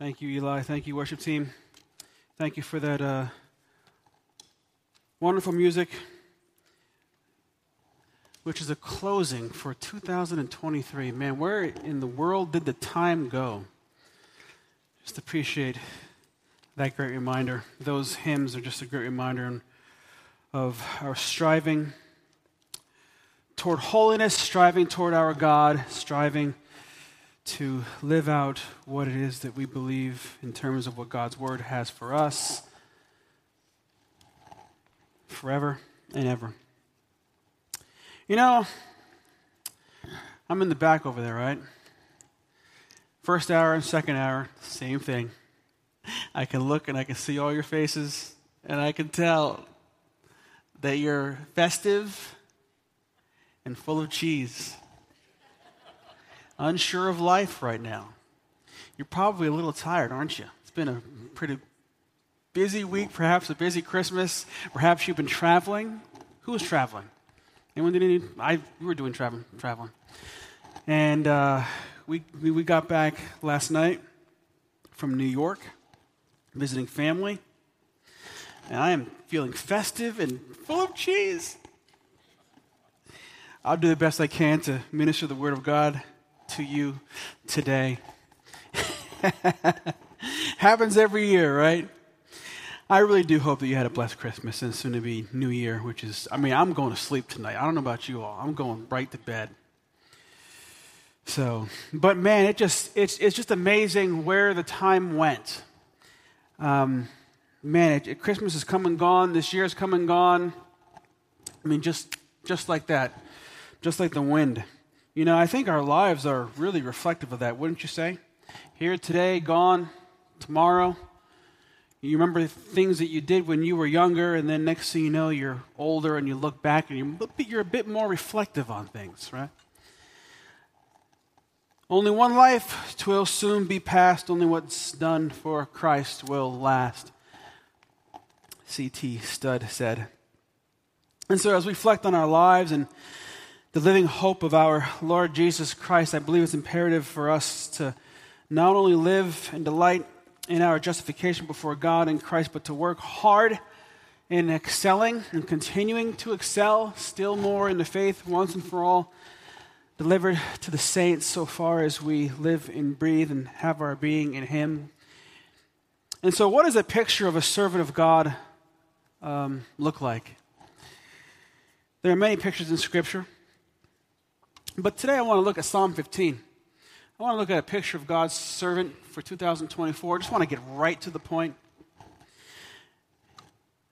Thank you, Eli. Thank you, worship team. Thank you for that uh, wonderful music, which is a closing for 2023. Man, where in the world did the time go? Just appreciate that great reminder. Those hymns are just a great reminder of our striving toward holiness, striving toward our God, striving to live out what it is that we believe in terms of what God's Word has for us forever and ever. You know, I'm in the back over there, right? First hour and second hour, same thing. I can look and I can see all your faces, and I can tell that you're festive and full of cheese unsure of life right now. You're probably a little tired, aren't you? It's been a pretty busy week, perhaps a busy Christmas. Perhaps you've been traveling. Who was traveling? Anyone did any? I we were doing traveling. Traveling, and uh, we we got back last night from New York, visiting family, and I am feeling festive and full of cheese. I'll do the best I can to minister the Word of God to you today. Happens every year, right? I really do hope that you had a blessed Christmas and soon to be New Year, which is, I mean, I'm going to sleep tonight. I don't know about you all. I'm going right to bed. So, but man, it just, it's, it's just amazing where the time went. Um, man, it, it, Christmas is come and gone. This year is come and gone. I mean, just, just like that, just like the wind. You know, I think our lives are really reflective of that, wouldn't you say? Here today, gone tomorrow. You remember things that you did when you were younger, and then next thing you know, you're older and you look back and you're, a bit more reflective on things, right? Only one life, twill soon be past. Only what's done for Christ will last. C.T. Studd said. And so, as we reflect on our lives and the living hope of our Lord Jesus Christ, I believe it's imperative for us to not only live and delight in our justification before God in Christ, but to work hard in excelling and continuing to excel still more in the faith once and for all, delivered to the saints so far as we live and breathe and have our being in Him. And so, what does a picture of a servant of God um, look like? There are many pictures in Scripture. But today I want to look at Psalm 15. I want to look at a picture of God's servant for 2024. I just want to get right to the point.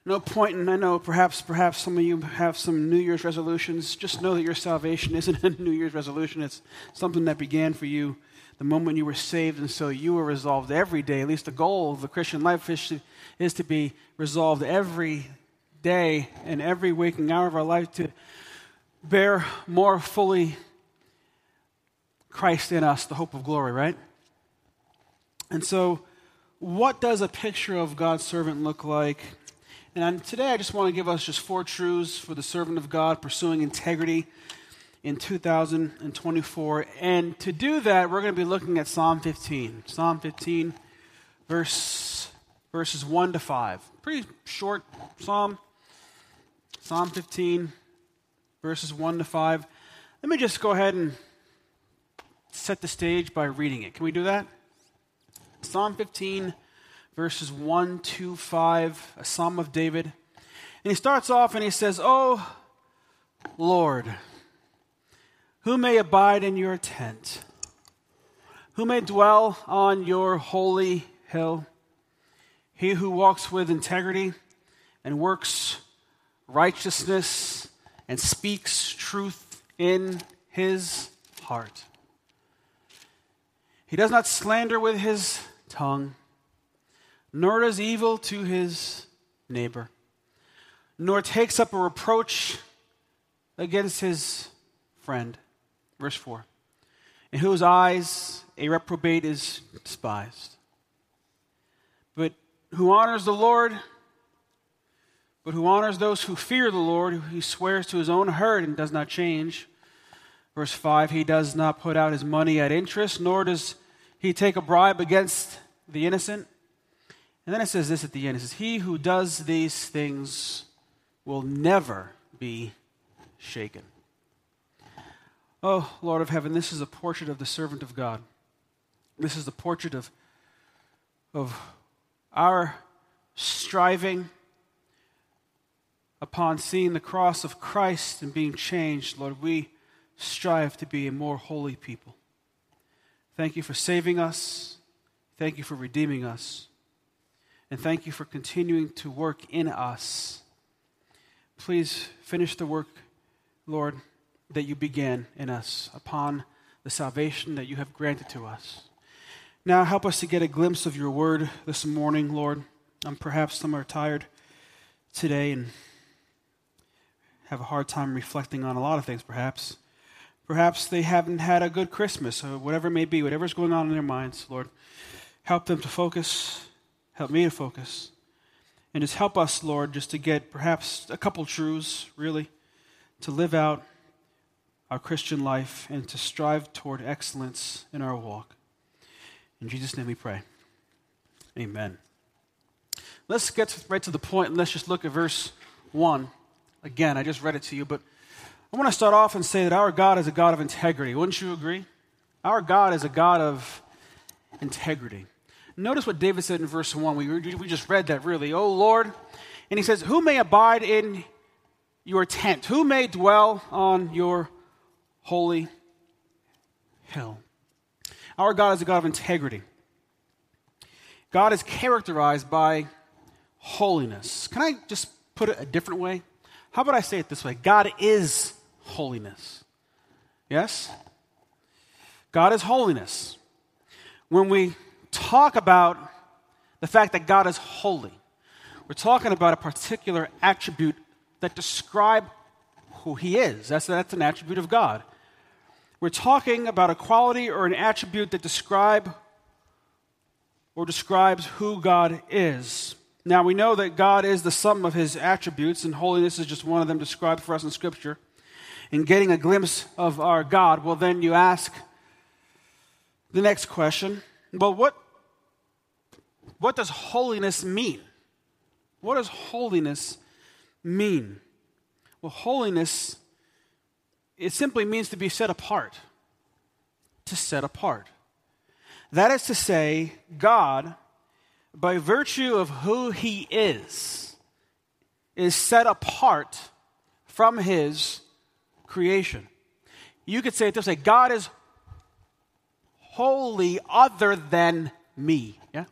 No point, and I know perhaps perhaps some of you have some New Year's resolutions. Just know that your salvation isn't a New Year's resolution. It's something that began for you the moment you were saved, and so you were resolved every day. At least the goal of the Christian life is to, is to be resolved every day and every waking hour of our life to bear more fully Christ in us, the hope of glory, right? And so, what does a picture of God's servant look like? And today I just want to give us just four truths for the servant of God pursuing integrity in 2024. And to do that, we're going to be looking at Psalm 15. Psalm 15, verse, verses 1 to 5. Pretty short psalm. Psalm 15, verses 1 to 5. Let me just go ahead and set the stage by reading it. Can we do that? Psalm 15, verses 1 to 5, a psalm of David. And he starts off and he says, Oh, Lord, who may abide in your tent? Who may dwell on your holy hill? He who walks with integrity and works righteousness and speaks truth in his heart. He does not slander with his tongue, nor does evil to his neighbor, nor takes up a reproach against his friend. Verse 4 In whose eyes a reprobate is despised. But who honors the Lord, but who honors those who fear the Lord, who swears to his own hurt and does not change. Verse 5 He does not put out his money at interest, nor does he take a bribe against the innocent. And then it says this at the end it says, He who does these things will never be shaken. Oh, Lord of heaven, this is a portrait of the servant of God. This is the portrait of, of our striving upon seeing the cross of Christ and being changed. Lord, we strive to be a more holy people. Thank you for saving us. Thank you for redeeming us. And thank you for continuing to work in us. Please finish the work, Lord that you began in us upon the salvation that you have granted to us. Now, help us to get a glimpse of your word this morning, Lord. Um, perhaps some are tired today and have a hard time reflecting on a lot of things, perhaps. Perhaps they haven't had a good Christmas, or whatever it may be, whatever's going on in their minds, Lord. Help them to focus. Help me to focus. And just help us, Lord, just to get perhaps a couple truths, really, to live out our Christian life and to strive toward excellence in our walk. In Jesus' name we pray. Amen. Let's get right to the point and let's just look at verse 1. Again, I just read it to you, but I want to start off and say that our God is a God of integrity. Wouldn't you agree? Our God is a God of integrity. Notice what David said in verse 1. We, we just read that really. Oh Lord. And he says, Who may abide in your tent? Who may dwell on your holy hill. Our God is a God of integrity. God is characterized by holiness. Can I just put it a different way? How about I say it this way? God is holiness. Yes? God is holiness. When we talk about the fact that God is holy, we're talking about a particular attribute that describe who he is. That's, that's an attribute of God. We're talking about a quality or an attribute that describe or describes who God is. Now we know that God is the sum of his attributes, and holiness is just one of them described for us in Scripture. In getting a glimpse of our God, well, then you ask the next question well, what, what does holiness mean? What does holiness mean? Well, holiness it simply means to be set apart. To set apart. That is to say, God, by virtue of who He is, is set apart from His creation. You could say it this way God is wholly other than me. Yeah?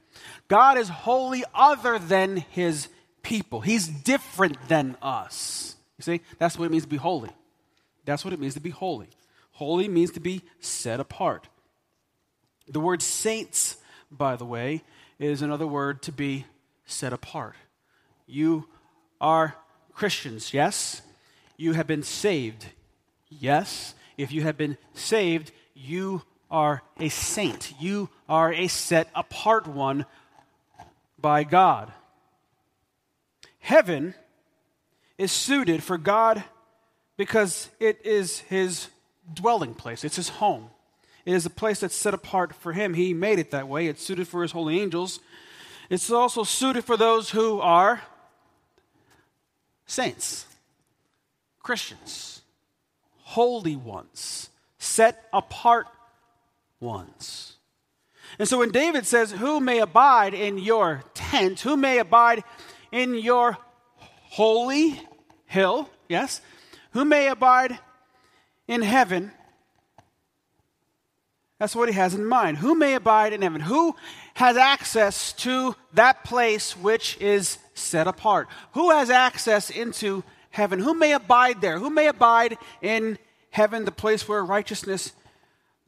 God is wholly other than His people. He's different than us. You see, that's what it means to be holy. That's what it means to be holy. Holy means to be set apart. The word saints, by the way, is another word to be set apart. You are Christians, yes? You have been saved, yes? If you have been saved, you are a saint. You are a set apart one by God. Heaven is suited for God because it is his dwelling place, it's his home. It is a place that's set apart for him. He made it that way. It's suited for his holy angels. It's also suited for those who are saints, Christians, holy ones, set apart ones. And so when David says, Who may abide in your tent? Who may abide in your holy hill? Yes? Who may abide in heaven? That's what he has in mind. Who may abide in heaven? Who has access to that place which is set apart? Who has access into heaven? Who may abide there? Who may abide in heaven, the place where righteousness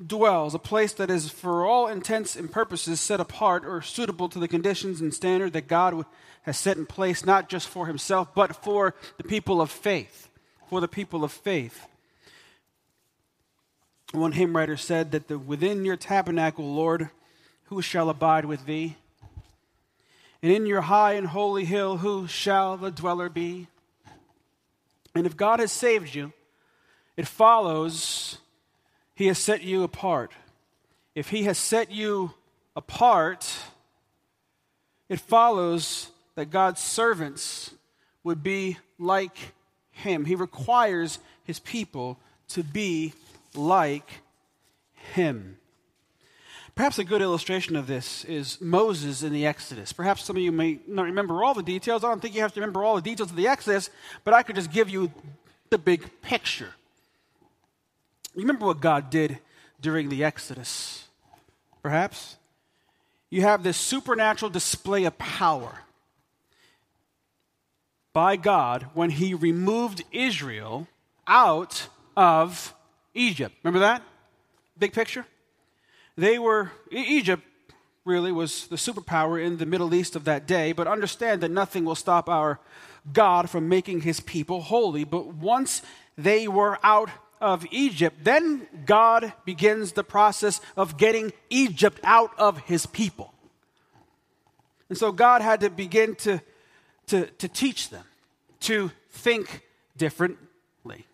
dwells, a place that is, for all intents and purposes, set apart or suitable to the conditions and standard that God has set in place, not just for himself, but for the people of faith for the people of faith. One hymn writer said that the, within your tabernacle, Lord, who shall abide with thee? And in your high and holy hill, who shall the dweller be? And if God has saved you, it follows he has set you apart. If he has set you apart, it follows that God's servants would be like him. He requires his people to be like him. Perhaps a good illustration of this is Moses in the Exodus. Perhaps some of you may not remember all the details. I don't think you have to remember all the details of the Exodus, but I could just give you the big picture. Remember what God did during the Exodus? Perhaps? You have this supernatural display of power by God when he removed Israel out of Egypt. Remember that? Big picture? They were, Egypt really was the superpower in the Middle East of that day, but understand that nothing will stop our God from making his people holy. But once they were out of Egypt, then God begins the process of getting Egypt out of his people. And so God had to begin to, to, to teach them to think differently.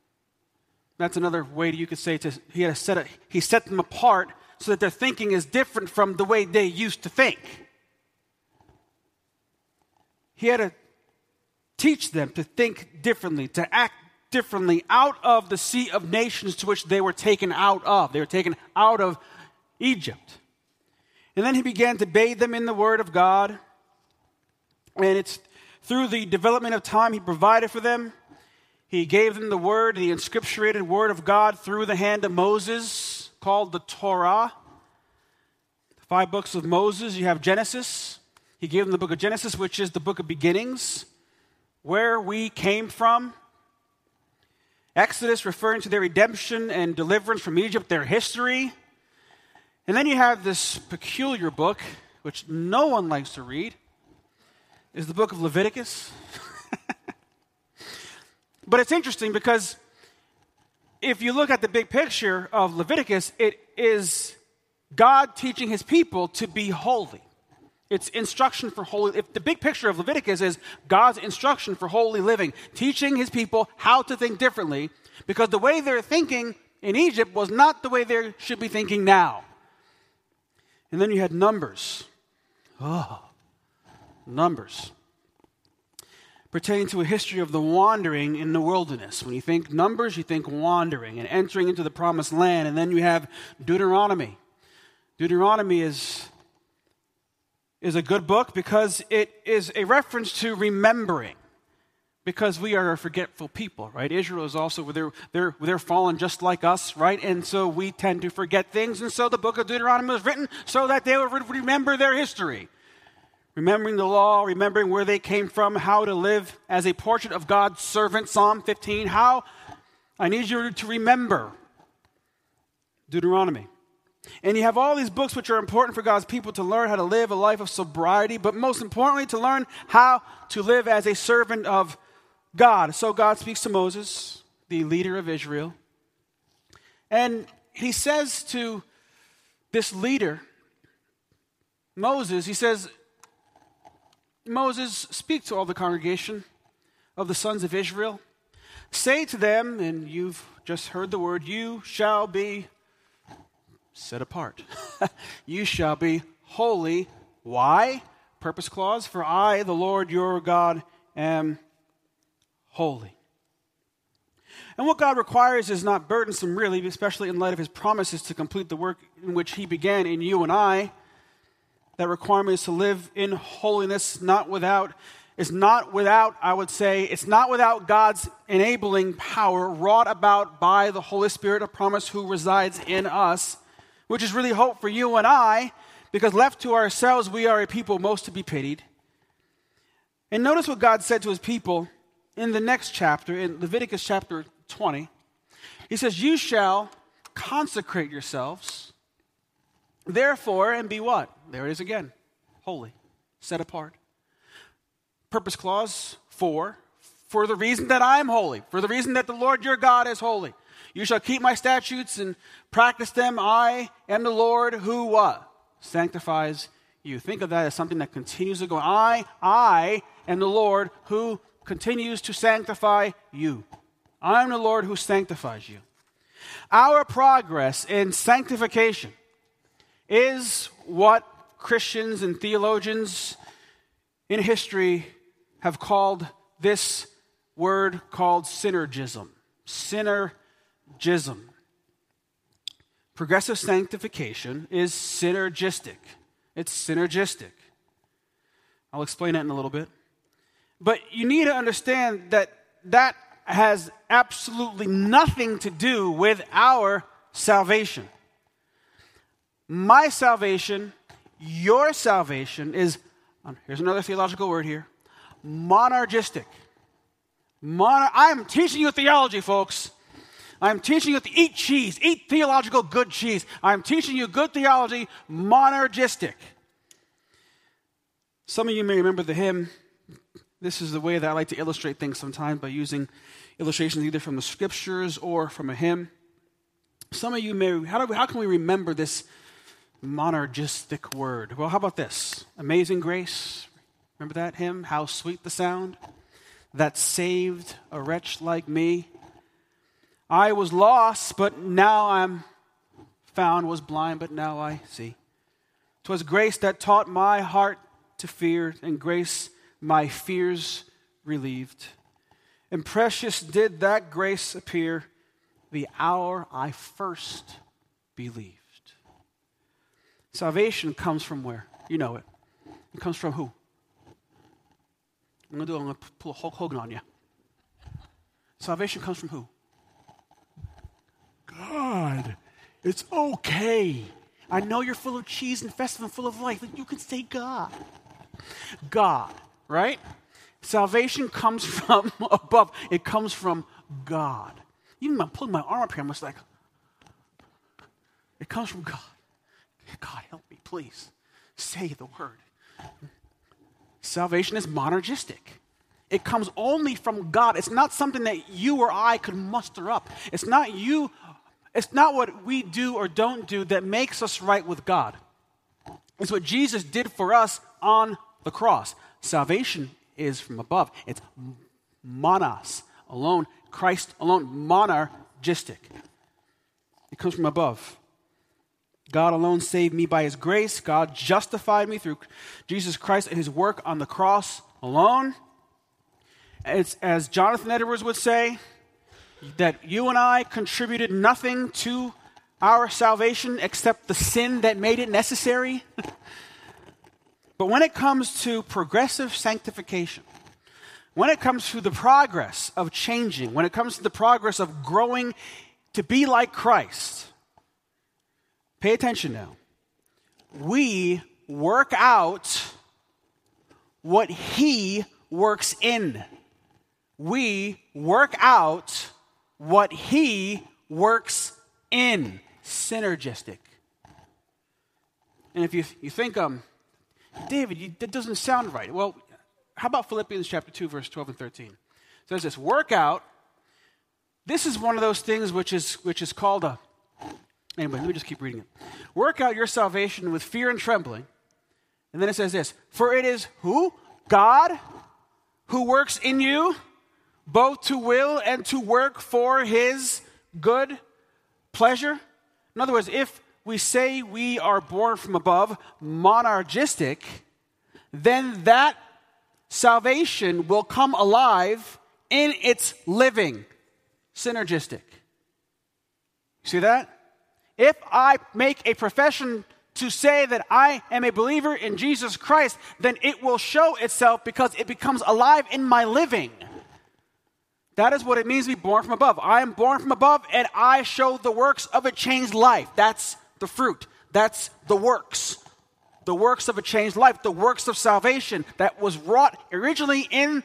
That's another way you could say to, he, had set it, he set them apart so that their thinking is different from the way they used to think. He had to teach them to think differently, to act differently out of the sea of nations to which they were taken out of. They were taken out of Egypt. And then he began to bathe them in the Word of God. And it's through the development of time he provided for them. He gave them the Word, the inscripturated Word of God through the hand of Moses, called the Torah. The five books of Moses, you have Genesis. He gave them the book of Genesis, which is the book of beginnings, where we came from. Exodus, referring to their redemption and deliverance from Egypt, their history. And then you have this peculiar book, which no one likes to read, is the book of Leviticus. but it's interesting because if you look at the big picture of Leviticus, it is God teaching his people to be holy. It's instruction for holy. If the big picture of Leviticus is God's instruction for holy living, teaching his people how to think differently, because the way they're thinking in Egypt was not the way they should be thinking now. And then you had Numbers. Oh, Numbers. Pertaining to a history of the wandering in the wilderness. When you think Numbers, you think wandering and entering into the promised land. And then you have Deuteronomy. Deuteronomy is is a good book because it is a reference to remembering. Because we are a forgetful people, right? Israel is also, they're, they're, they're fallen just like us, right? And so we tend to forget things. And so the book of Deuteronomy was written so that they would remember their history. Remembering the law, remembering where they came from, how to live as a portrait of God's servant, Psalm 15. How I need you to remember Deuteronomy. And you have all these books which are important for God's people to learn how to live a life of sobriety, but most importantly, to learn how to live as a servant of God. So God speaks to Moses, the leader of Israel. And he says to this leader, Moses, he says, Moses, speak to all the congregation of the sons of Israel. Say to them, and you've just heard the word, you shall be set apart. you shall be holy. Why? Purpose clause, for I, the Lord your God, am holy. And what God requires is not burdensome, really, especially in light of his promises to complete the work in which he began in you and I. That requirement is to live in holiness, not without, is not without, I would say, it's not without God's enabling power wrought about by the Holy Spirit of promise who resides in us which is really hope for you and I, because left to ourselves, we are a people most to be pitied. And notice what God said to his people in the next chapter, in Leviticus chapter 20. He says, You shall consecrate yourselves, therefore, and be what? There it is again holy, set apart. Purpose clause four, for the reason that I am holy, for the reason that the Lord your God is holy. You shall keep my statutes and practice them. I am the Lord who what? Sanctifies you. Think of that as something that continues to go. I, I am the Lord who continues to sanctify you. I am the Lord who sanctifies you. Our progress in sanctification is what Christians and theologians in history have called this word called synergism. Synergism. Progressive sanctification is synergistic. It's synergistic. I'll explain that in a little bit. But you need to understand that that has absolutely nothing to do with our salvation. My salvation, your salvation is, here's another theological word here, monergistic. Monar- I'm teaching you theology, folks. I'm teaching you to eat cheese, eat theological good cheese. I'm teaching you good theology, monergistic. Some of you may remember the hymn. This is the way that I like to illustrate things sometimes by using illustrations either from the scriptures or from a hymn. Some of you may, how, do we, how can we remember this monergistic word? Well, how about this? Amazing grace. Remember that hymn? How sweet the sound that saved a wretch like me. I was lost, but now I'm found, was blind, but now I see. 'Twas grace that taught my heart to fear, and grace my fears relieved. And precious did that grace appear the hour I first believed. Salvation comes from where? You know it. It comes from who? I'm going to do I'm going to pull a Hulk Hogan on you. Salvation comes from who? God. It's okay. I know you're full of cheese and festive and full of life, but you can say God. God, right? Salvation comes from above. It comes from God. Even when I'm pulling my arm up here, I'm just like, it comes from God. God, help me, please. Say the word. Salvation is monergistic. It comes only from God. It's not something that you or I could muster up. It's not you, it's not what we do or don't do that makes us right with God. It's what Jesus did for us on the cross. Salvation is from above. It's monos, alone, Christ alone, monergistic. It comes from above. God alone saved me by his grace. God justified me through Jesus Christ and his work on the cross alone. It's as Jonathan Edwards would say, that you and I contributed nothing to our salvation except the sin that made it necessary. but when it comes to progressive sanctification, when it comes to the progress of changing, when it comes to the progress of growing to be like Christ, Pay attention now. We work out what He works in. We work out what He works in. Synergistic. And if you, you think, um, David, you, that doesn't sound right. Well, how about Philippians chapter 2, verse 12 and 13? It says this work out. This is one of those things which is, which is called a Anyway, let me just keep reading it. Work out your salvation with fear and trembling. And then it says this For it is who? God who works in you both to will and to work for his good pleasure. In other words, if we say we are born from above, monergistic, then that salvation will come alive in its living, synergistic. See that? If I make a profession to say that I am a believer in Jesus Christ, then it will show itself because it becomes alive in my living. That is what it means to be born from above. I am born from above and I show the works of a changed life. That's the fruit. That's the works. The works of a changed life, the works of salvation that was wrought originally in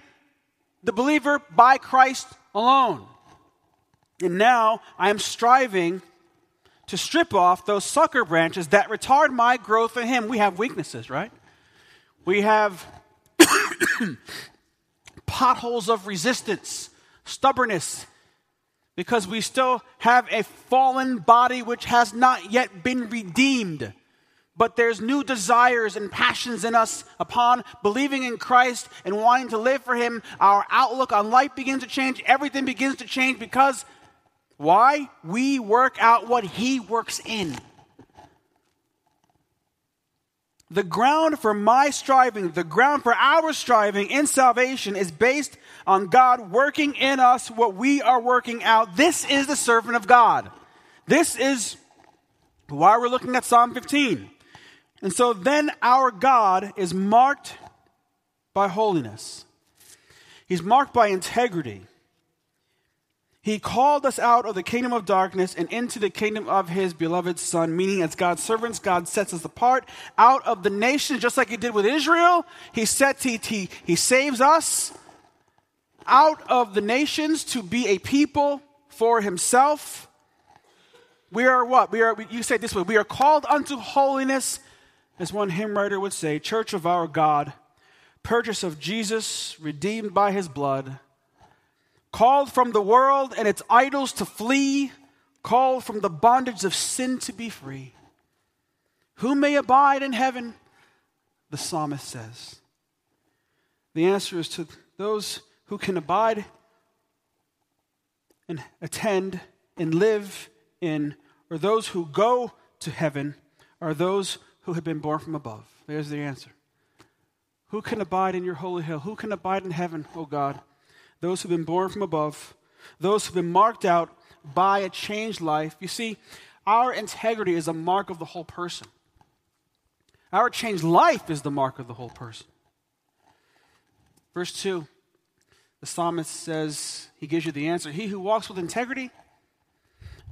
the believer by Christ alone. And now I am striving to strip off those sucker branches that retard my growth in Him. We have weaknesses, right? We have potholes of resistance, stubbornness, because we still have a fallen body which has not yet been redeemed. But there's new desires and passions in us upon believing in Christ and wanting to live for Him. Our outlook on life begins to change. Everything begins to change because why? We work out what He works in. The ground for my striving, the ground for our striving in salvation is based on God working in us what we are working out. This is the servant of God. This is why we're looking at Psalm 15. And so then our God is marked by holiness. He's marked by integrity. He called us out of the kingdom of darkness and into the kingdom of his beloved Son, meaning as God's servants, God sets us apart out of the nations, just like he did with Israel. He sets, he, he, he saves us out of the nations to be a people for himself. We are what? We are, you say this way, we are called unto holiness, as one hymn writer would say, church of our God, purchase of Jesus, redeemed by his blood called from the world and its idols to flee, called from the bondage of sin to be free. Who may abide in heaven? The psalmist says. The answer is to those who can abide and attend and live in, or those who go to heaven, are those who have been born from above. There's the answer. Who can abide in your holy hill? Who can abide in heaven, O God? Those who've been born from above, those who've been marked out by a changed life. You see, our integrity is a mark of the whole person. Our changed life is the mark of the whole person. Verse 2, the psalmist says, he gives you the answer. He who walks with integrity,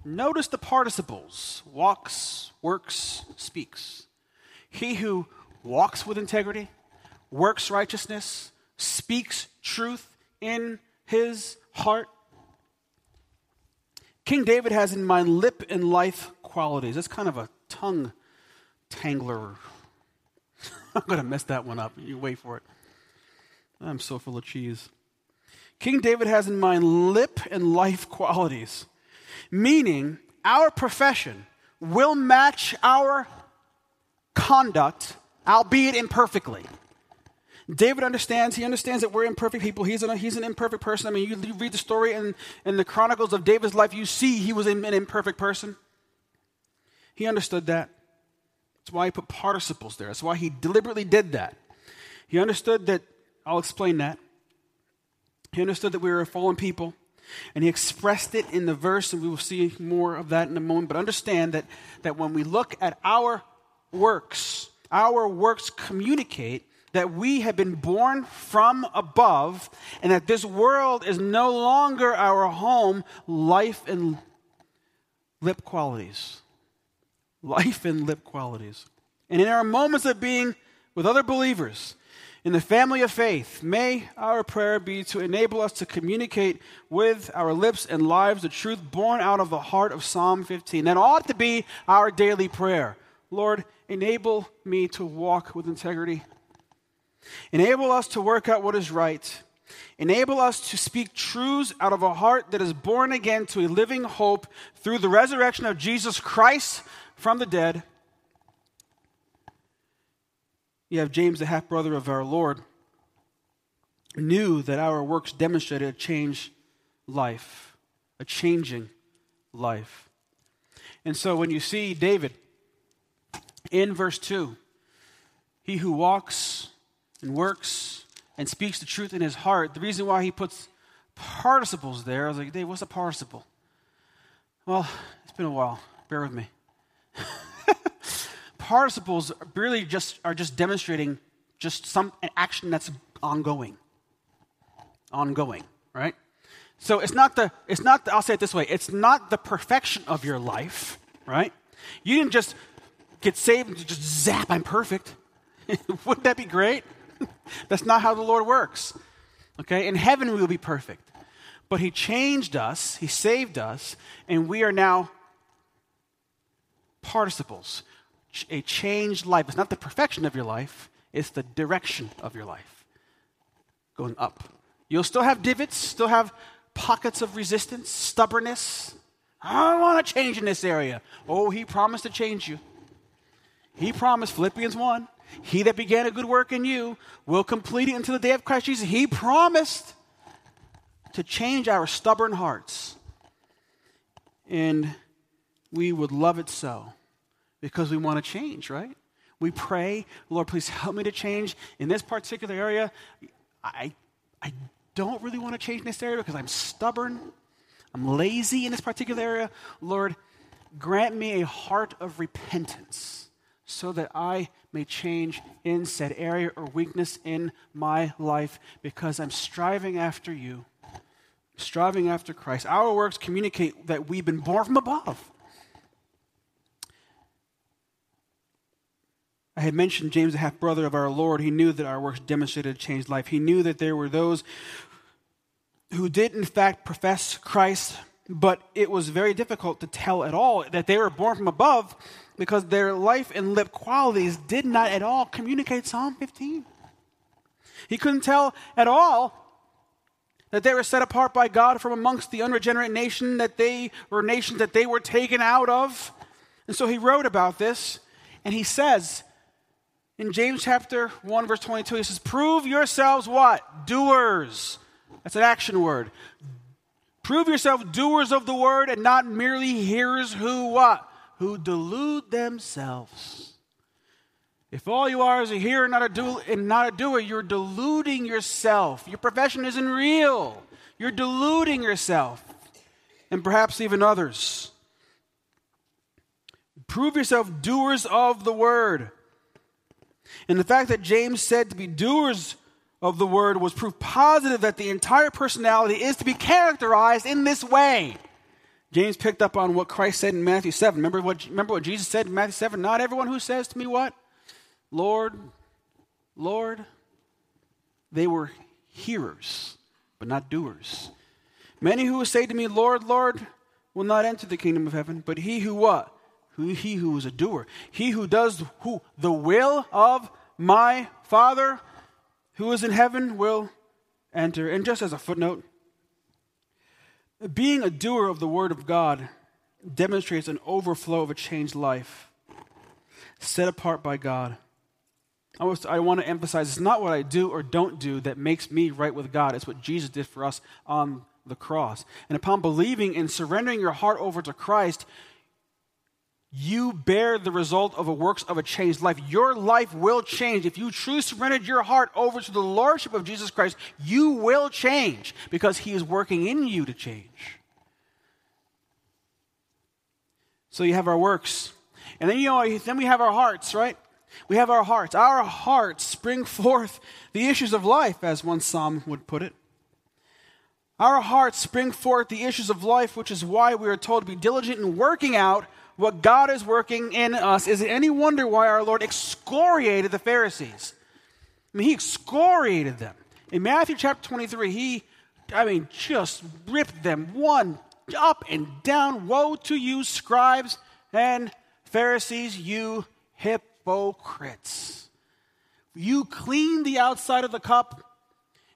notice the participles walks, works, speaks. He who walks with integrity, works righteousness, speaks truth, in his heart. King David has in mind lip and life qualities. That's kind of a tongue tangler. I'm going to mess that one up. You wait for it. I'm so full of cheese. King David has in mind lip and life qualities, meaning our profession will match our conduct, albeit imperfectly. David understands, he understands that we're imperfect people. He's an, he's an imperfect person. I mean, you, you read the story in, in the Chronicles of David's life, you see he was an, imperfect person. He understood that. That's why he put participles there. That's why he deliberately did that. He understood that, I'll explain that. He understood that we were a fallen people, and he expressed it in the verse, and we will see more of that in a moment. But understand that, that when we look at our works, our works communicate that we have been born from above and that this world is no longer our home, life and lip qualities. Life and lip qualities. And in our moments of being with other believers, in the family of faith, may our prayer be to enable us to communicate with our lips and lives the truth born out of the heart of Psalm 15. That ought to be our daily prayer. Lord, enable me to walk with integrity Enable us to work out what is right. Enable us to speak truths out of a heart that is born again to a living hope through the resurrection of Jesus Christ from the dead. You have James, the half brother of our Lord, knew that our works demonstrated a changed life, a changing life. And so when you see David in verse 2, he who walks and works and speaks the truth in his heart. The reason why he puts participles there, I was like, Dave, what's a participle? Well, it's been a while. Bear with me. participles really just are just demonstrating just some action that's ongoing. Ongoing, right? So it's not the it's not the, I'll say it this way, it's not the perfection of your life, right? You didn't just get saved and just zap, I'm perfect. Wouldn't that be great? That's not how the Lord works. Okay? In heaven, we will be perfect. But He changed us, He saved us, and we are now participles. A changed life. It's not the perfection of your life, it's the direction of your life. Going up. You'll still have divots, still have pockets of resistance, stubbornness. I don't want to change in this area. Oh, He promised to change you. He promised, Philippians 1, he that began a good work in you will complete it until the day of Christ Jesus. He promised to change our stubborn hearts. And we would love it so because we want to change, right? We pray, Lord, please help me to change in this particular area. I, I don't really want to change in this area because I'm stubborn. I'm lazy in this particular area. Lord, grant me a heart of repentance so that I may change in said area or weakness in my life because I'm striving after you, striving after Christ. Our works communicate that we've been born from above. I had mentioned James, the half brother of our Lord. He knew that our works demonstrated a changed life. He knew that there were those who did, in fact, profess Christ, but it was very difficult to tell at all that they were born from above because their life and lip qualities did not at all communicate Psalm 15. He couldn't tell at all that they were set apart by God from amongst the unregenerate nation that they were nations that they were taken out of. And so he wrote about this, and he says, in James chapter 1, verse 22, he says, Prove yourselves what? Doers. That's an action word. Prove yourself doers of the word and not merely hearers who what? Who delude themselves. If all you are is a hearer not a do, and not a doer, you're deluding yourself. Your profession isn't real. You're deluding yourself and perhaps even others. Prove yourself doers of the word. And the fact that James said to be doers of the word was proof positive that the entire personality is to be characterized in this way. James picked up on what Christ said in Matthew 7. Remember what, remember what Jesus said in Matthew 7? Not everyone who says to me, What? Lord, Lord. They were hearers, but not doers. Many who say to me, Lord, Lord, will not enter the kingdom of heaven, but he who what? Who, he who is a doer. He who does who? The will of my Father who is in heaven will enter. And just as a footnote, being a doer of the word of God demonstrates an overflow of a changed life, set apart by God. I, was, I want to emphasize it's not what I do or don't do that makes me right with God. It's what Jesus did for us on the cross. And upon believing and surrendering your heart over to Christ, you bear the result of a works of a changed life. Your life will change. If you truly surrendered your heart over to the Lordship of Jesus Christ, you will change because He is working in you to change. So you have our works. And then you know, then we have our hearts, right? We have our hearts. Our hearts spring forth the issues of life, as one psalm would put it. Our hearts spring forth the issues of life, which is why we are told to be diligent in working out what God is working in us, is it any wonder why our Lord excoriated the Pharisees? I mean, he excoriated them. In Matthew chapter 23, he, I mean, just ripped them one up and down. Woe to you, scribes and Pharisees, you hypocrites. You clean the outside of the cup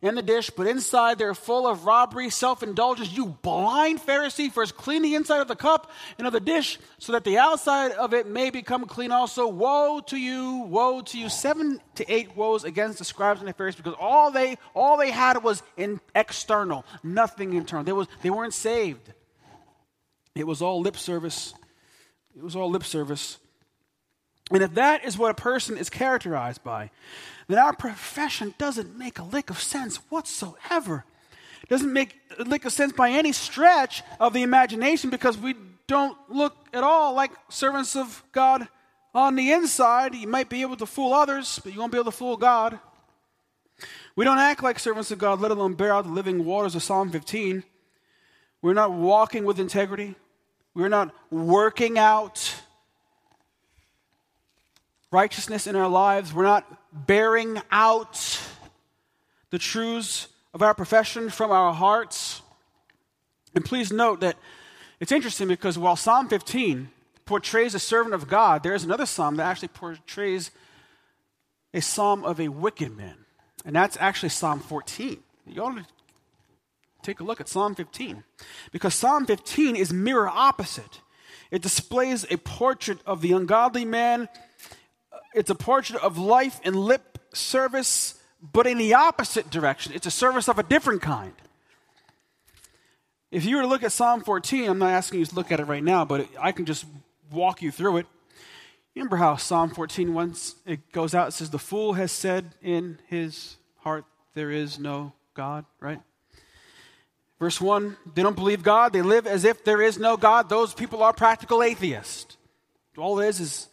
in the dish, but inside they're full of robbery, self indulgence. You blind Pharisee, first clean the inside of the cup and of the dish, so that the outside of it may become clean also. Woe to you, woe to you. Seven to eight woes against the scribes and the Pharisees, because all they all they had was in external, nothing internal. They was they weren't saved. It was all lip service. It was all lip service. And if that is what a person is characterized by, then our profession doesn't make a lick of sense whatsoever. It doesn't make a lick of sense by any stretch of the imagination because we don't look at all like servants of God on the inside. You might be able to fool others, but you won't be able to fool God. We don't act like servants of God, let alone bear out the living waters of Psalm 15. We're not walking with integrity. We're not working out righteousness in our lives. We're not bearing out the truths of our profession from our hearts. And please note that it's interesting because while Psalm 15 portrays a servant of God, there's another psalm that actually portrays a psalm of a wicked man. And that's actually Psalm 14. You ought to take a look at Psalm 15. Because Psalm 15 is mirror opposite. It displays a portrait of the ungodly man it's a portrait of life and lip service, but in the opposite direction. It's a service of a different kind. If you were to look at Psalm 14, I'm not asking you to look at it right now, but I can just walk you through it. remember how Psalm 14 once it goes out, it says, The fool has said in his heart, There is no God, right? Verse 1 They don't believe God. They live as if there is no God. Those people are practical atheists. All it is is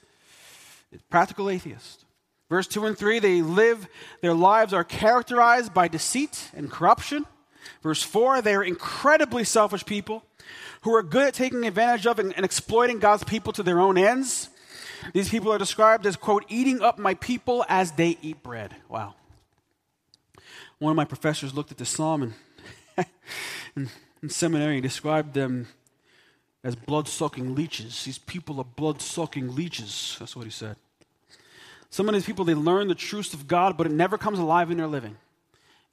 practical atheists. Verse 2 and 3 They live, their lives are characterized by deceit and corruption. Verse 4 They are incredibly selfish people who are good at taking advantage of and, and exploiting God's people to their own ends. These people are described as, quote, eating up my people as they eat bread. Wow. One of my professors looked at this psalm and in, in seminary, he described them as blood sucking leeches. These people are blood sucking leeches. That's what he said. Some of these people, they learn the truths of God, but it never comes alive in their living.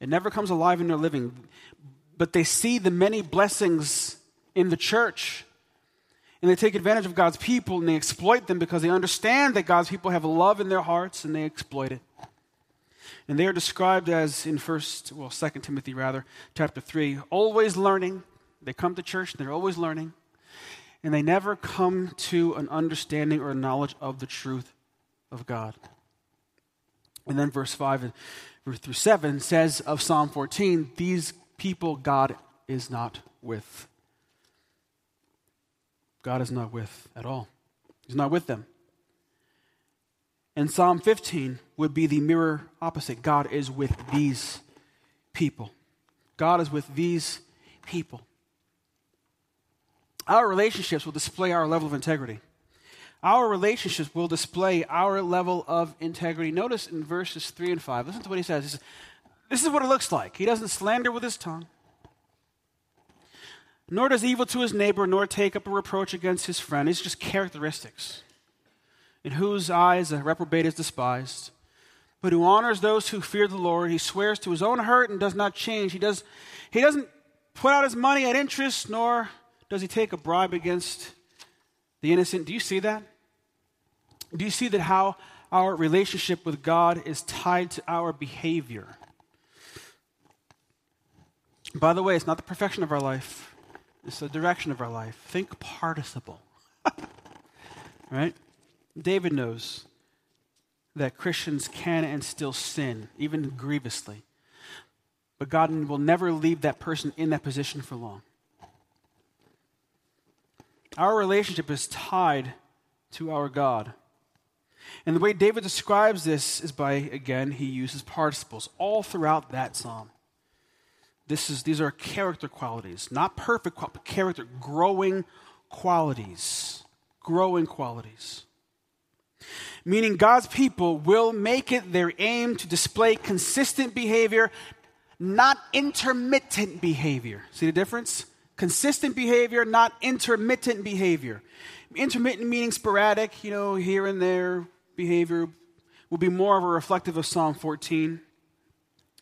It never comes alive in their living. But they see the many blessings in the church. And they take advantage of God's people and they exploit them because they understand that God's people have love in their hearts and they exploit it. And they are described as in first, well, Second Timothy rather, chapter three, always learning. They come to church and they're always learning. And they never come to an understanding or a knowledge of the truth of God. And then verse 5 through 7 says of Psalm 14, these people God is not with. God is not with at all. He's not with them. And Psalm 15 would be the mirror opposite. God is with these people. God is with these people. Our relationships will display our level of integrity. Our relationships will display our level of integrity. Notice in verses 3 and 5, listen to what he says. He says this is what it looks like. He doesn't slander with his tongue, nor does evil to his neighbor, nor take up a reproach against his friend. It's just characteristics in whose eyes a reprobate is despised, but who honors those who fear the Lord. He swears to his own hurt and does not change. He, does, he doesn't put out his money at interest, nor does he take a bribe against the innocent. Do you see that? Do you see that how our relationship with God is tied to our behavior? By the way, it's not the perfection of our life, it's the direction of our life. Think participle. right? David knows that Christians can and still sin, even grievously. But God will never leave that person in that position for long. Our relationship is tied to our God. And the way David describes this is by, again, he uses participles all throughout that psalm. This is, these are character qualities, not perfect, but character, growing qualities. Growing qualities meaning God's people will make it their aim to display consistent behavior, not intermittent behavior. See the difference? Consistent behavior, not intermittent behavior. Intermittent meaning sporadic, you know, here and there behavior will be more of a reflective of Psalm 14.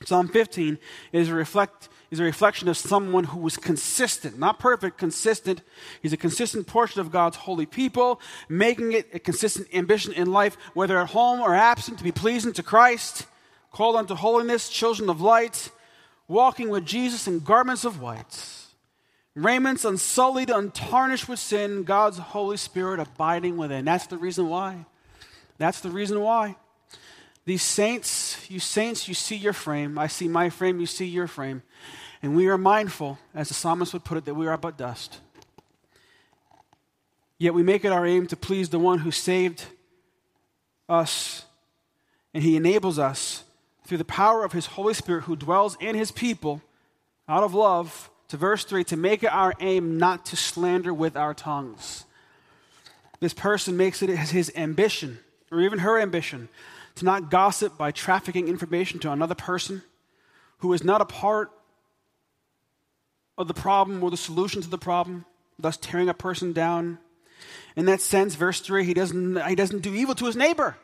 Psalm 15 is a reflect is a reflection of someone who was consistent, not perfect, consistent. He's a consistent portion of God's holy people, making it a consistent ambition in life, whether at home or absent, to be pleasing to Christ, called unto holiness, children of light, walking with Jesus in garments of white, raiments unsullied, untarnished with sin, God's Holy Spirit abiding within. That's the reason why. That's the reason why. These saints, you saints, you see your frame. I see my frame, you see your frame. And we are mindful, as the psalmist would put it, that we are but dust. Yet we make it our aim to please the one who saved us, and he enables us through the power of his Holy Spirit who dwells in his people out of love, to verse 3, to make it our aim not to slander with our tongues. This person makes it his ambition, or even her ambition, to not gossip by trafficking information to another person who is not a part of the problem or the solution to the problem, thus tearing a person down. In that sense, verse 3, he doesn't, he doesn't do evil to his neighbor.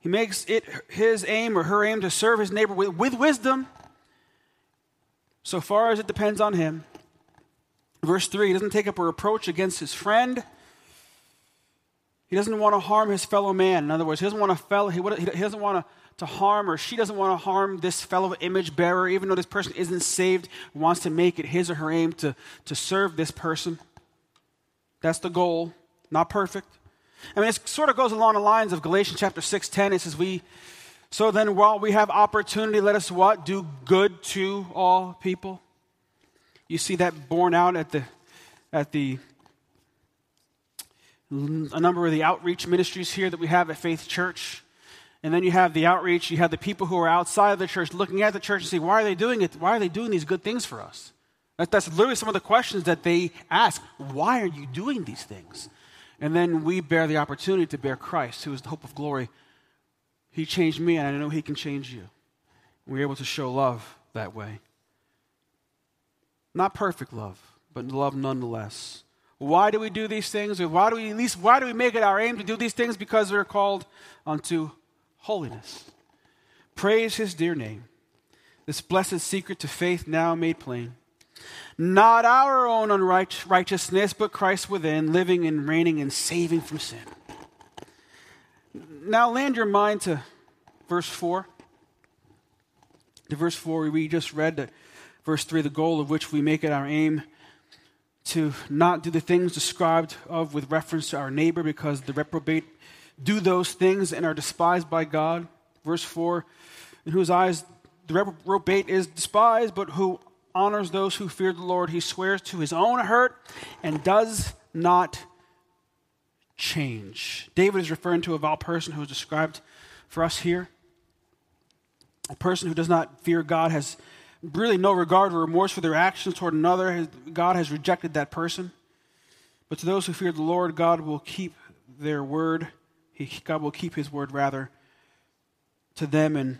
He makes it his aim or her aim to serve his neighbor with, with wisdom, so far as it depends on him. Verse 3, he doesn't take up a reproach against his friend. He doesn't want to harm his fellow man. In other words, he doesn't want to, fellow, he, he doesn't want to to harm or she doesn't want to harm this fellow image bearer, even though this person isn't saved, wants to make it his or her aim to, to serve this person. That's the goal. Not perfect. I mean, it sort of goes along the lines of Galatians chapter 6, 10. It says, we, so then while we have opportunity, let us what? Do good to all people. You see that borne out at the, at the, a number of the outreach ministries here that we have at Faith Church. And then you have the outreach, you have the people who are outside of the church looking at the church and say, why are they doing it? Why are they doing these good things for us? That's literally some of the questions that they ask. Why are you doing these things? And then we bear the opportunity to bear Christ, who is the hope of glory. He changed me, and I know He can change you. We're able to show love that way. Not perfect love, but love nonetheless. Why do we do these things? Why do we at least why do we make it our aim to do these things? Because we're called unto holiness. Praise his dear name. This blessed secret to faith now made plain. Not our own unrighteousness, but Christ within, living and reigning and saving from sin. Now land your mind to verse 4. To verse 4, we just read that verse 3 the goal of which we make it our aim to not do the things described of with reference to our neighbor because the reprobate do those things and are despised by God. Verse 4 in whose eyes the reprobate is despised, but who honors those who fear the Lord. He swears to his own hurt and does not change. David is referring to a vile person who is described for us here. A person who does not fear God has really no regard or remorse for their actions toward another. God has rejected that person. But to those who fear the Lord, God will keep their word. He, God will keep his word, rather, to them, and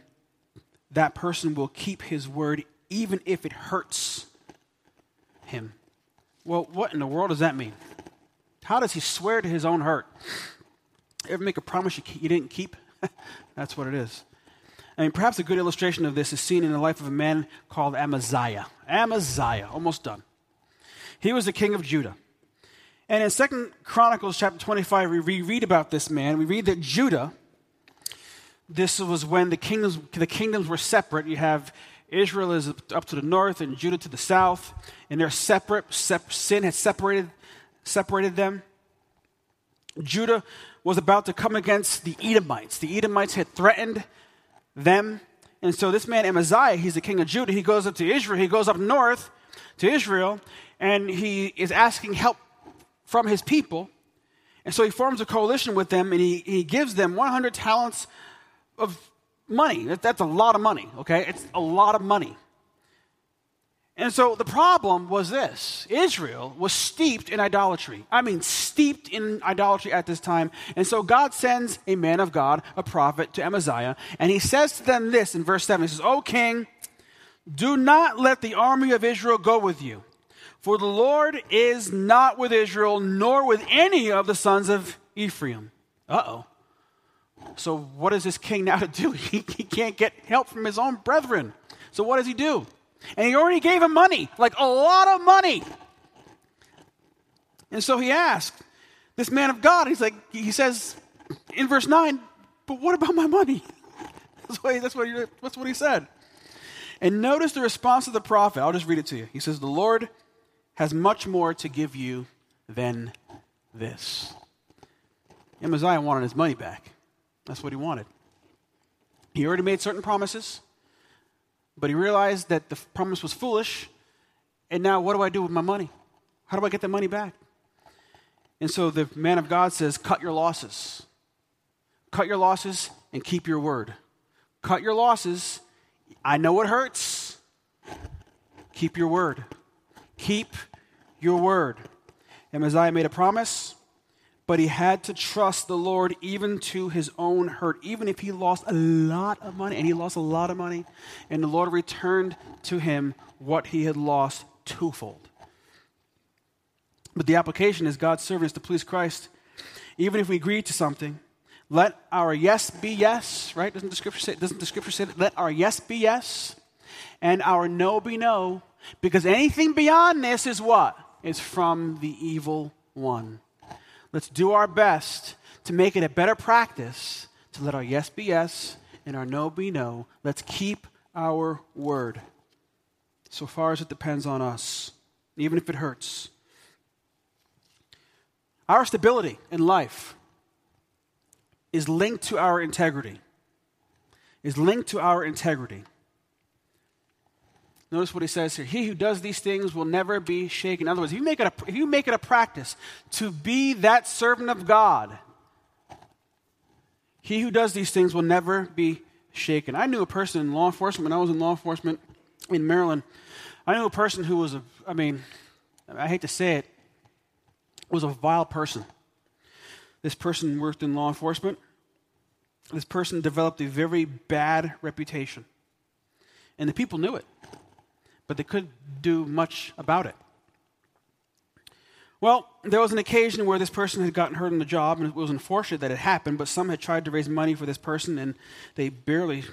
that person will keep his word even if it hurts him. Well, what in the world does that mean? How does he swear to his own hurt? Ever make a promise you, you didn't keep? That's what it is. I mean, perhaps a good illustration of this is seen in the life of a man called Amaziah. Amaziah, almost done. He was the king of Judah. And in Second Chronicles chapter 25, we read about this man. We read that Judah, this was when the kingdoms, the kingdoms were separate. You have Israel is up to the north and Judah to the south, and they're separate. Sep- sin had separated, separated them. Judah was about to come against the Edomites. The Edomites had threatened them. And so this man, Amaziah, he's the king of Judah. He goes up to Israel. He goes up north to Israel, and he is asking help from his people. And so he forms a coalition with them, and he, he gives them 100 talents of money. That's a lot of money, okay? It's a lot of money. And so the problem was this Israel was steeped in idolatry. I mean, steeped in idolatry at this time. And so God sends a man of God, a prophet, to Amaziah, and he says to them this in verse 7 He says, O king, do not let the army of Israel go with you, for the Lord is not with Israel, nor with any of the sons of Ephraim. Uh oh. So, what is this king now to do? He, he can't get help from his own brethren. So, what does he do? And he already gave him money, like a lot of money. And so he asked this man of God, he's like, he says in verse 9, but what about my money? That's what he, that's what he, that's what he said. And notice the response of the prophet. I'll just read it to you. He says, The Lord has much more to give you than this. Amaziah wanted his money back. That's what he wanted. He already made certain promises, but he realized that the promise was foolish. And now, what do I do with my money? How do I get the money back? And so the man of God says, Cut your losses. Cut your losses and keep your word. Cut your losses. I know it hurts. Keep your word. Keep your word. Amaziah made a promise but he had to trust the Lord even to his own hurt, even if he lost a lot of money, and he lost a lot of money, and the Lord returned to him what he had lost twofold. But the application is God's servants to please Christ. Even if we agree to something, let our yes be yes, right? Doesn't the scripture say, doesn't the scripture say that? Let our yes be yes and our no be no, because anything beyond this is what? Is from the evil one. Let's do our best to make it a better practice to let our yes be yes and our no be no. Let's keep our word so far as it depends on us, even if it hurts. Our stability in life is linked to our integrity. Is linked to our integrity. Notice what he says here. He who does these things will never be shaken. In other words, if you make it a, if you make it a practice to be that servant of God, he who does these things will never be shaken. I knew a person in law enforcement when I was in law enforcement in Maryland. I knew a person who was a, I mean, I hate to say it, was a vile person. This person worked in law enforcement. This person developed a very bad reputation. And the people knew it, but they couldn't do much about it. Well, there was an occasion where this person had gotten hurt on the job, and it was unfortunate that it happened, but some had tried to raise money for this person, and they barely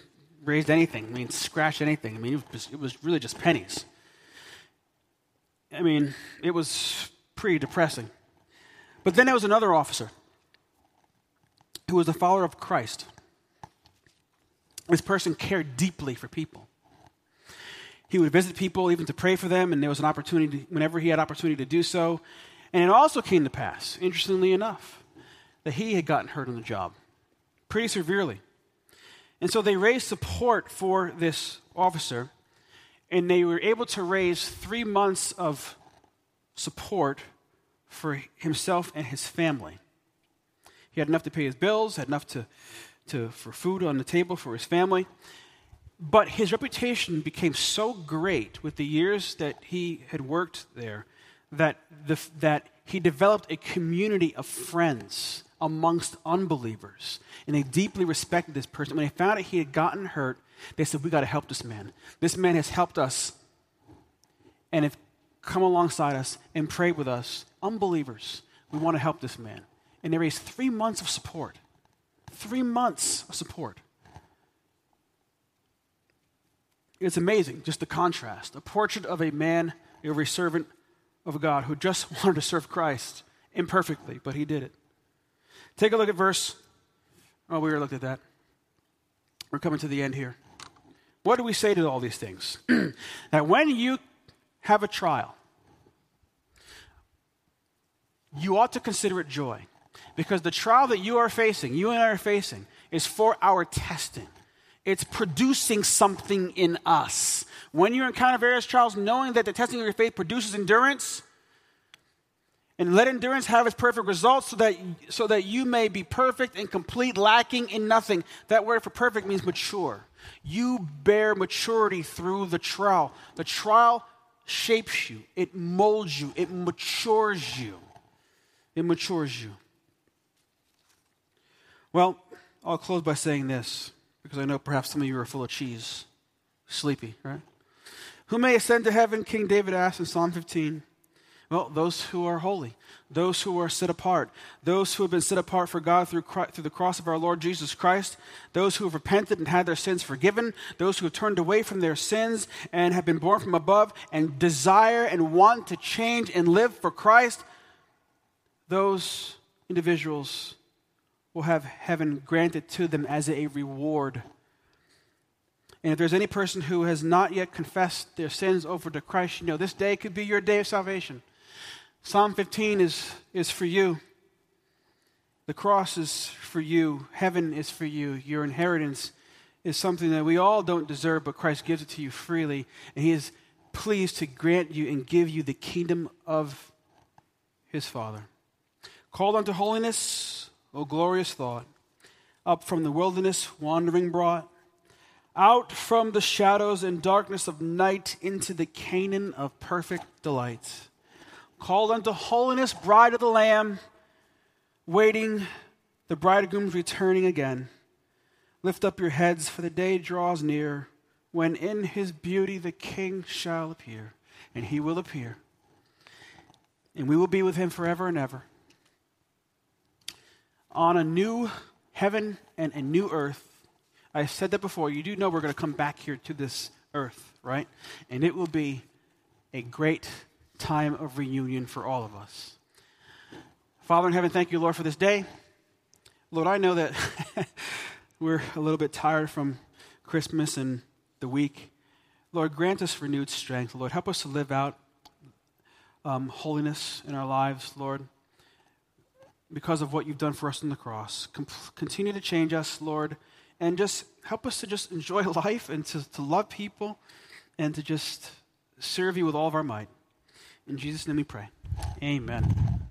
raised anything. I mean, scratched anything. I mean, it was, it was really just pennies. I mean, it was pretty depressing. But then there was another officer who was a follower of Christ. This person cared deeply for people. He would visit people even to pray for them, and there was an opportunity, whenever he had opportunity to do so. And it also came to pass, interestingly enough, that he had gotten hurt on the job pretty severely. And so they raised support for this officer, and they were able to raise three months of support for himself and his family. He had enough to pay his bills, had enough to, to, for food on the table for his family. But his reputation became so great with the years that he had worked there that, the, that he developed a community of friends amongst unbelievers. And they deeply respected this person. When they found out he had gotten hurt, they said, We got to help this man. This man has helped us and have come alongside us and prayed with us. Unbelievers, we want to help this man. And they raised three months of support. Three months of support. It's amazing, just the contrast. A portrait of a man, a servant of God who just wanted to serve Christ imperfectly, but he did it. Take a look at verse. Oh, we already looked at that. We're coming to the end here. What do we say to all these things? that when you have a trial, you ought to consider it joy. Because the trial that you are facing, you and I are facing, is for our testing. It's producing something in us. When you encounter various trials, knowing that the testing of your faith produces endurance, and let endurance have its perfect results so that, so that you may be perfect and complete, lacking in nothing. That word for perfect means mature. You bear maturity through the trial. The trial shapes you, it molds you, it matures you. It matures you. Well, I'll close by saying this because I know perhaps some of you are full of cheese, sleepy, right? Who may ascend to heaven? King David asked in Psalm 15. Well, those who are holy, those who are set apart, those who have been set apart for God through, Christ, through the cross of our Lord Jesus Christ, those who have repented and had their sins forgiven, those who have turned away from their sins and have been born from above and desire and want to change and live for Christ, those individuals will have heaven granted to them as a reward. And if there's any person who has not yet confessed their sins over to Christ, you know, this day could be your day of salvation. Psalm 15 is, is for you. The cross is for you. Heaven is for you. Your inheritance is something that we all don't deserve, but Christ gives it to you freely. And He is pleased to grant you and give you the kingdom of His Father. Called unto holiness, O glorious thought, up from the wilderness wandering brought, out from the shadows and darkness of night into the Canaan of perfect delight. Called unto holiness, bride of the Lamb, waiting the bridegroom's returning again. Lift up your heads, for the day draws near when in his beauty the King shall appear, and he will appear, and we will be with him forever and ever on a new heaven and a new earth. I said that before. You do know we're going to come back here to this earth, right? And it will be a great time of reunion for all of us. Father in heaven, thank you, Lord, for this day. Lord, I know that we're a little bit tired from Christmas and the week. Lord, grant us renewed strength. Lord, help us to live out um, holiness in our lives, Lord because of what you've done for us on the cross. Com- continue to change us, Lord, and just help us to just enjoy life and to, to love people and to just serve you with all of our might. In Jesus' name we pray. Amen.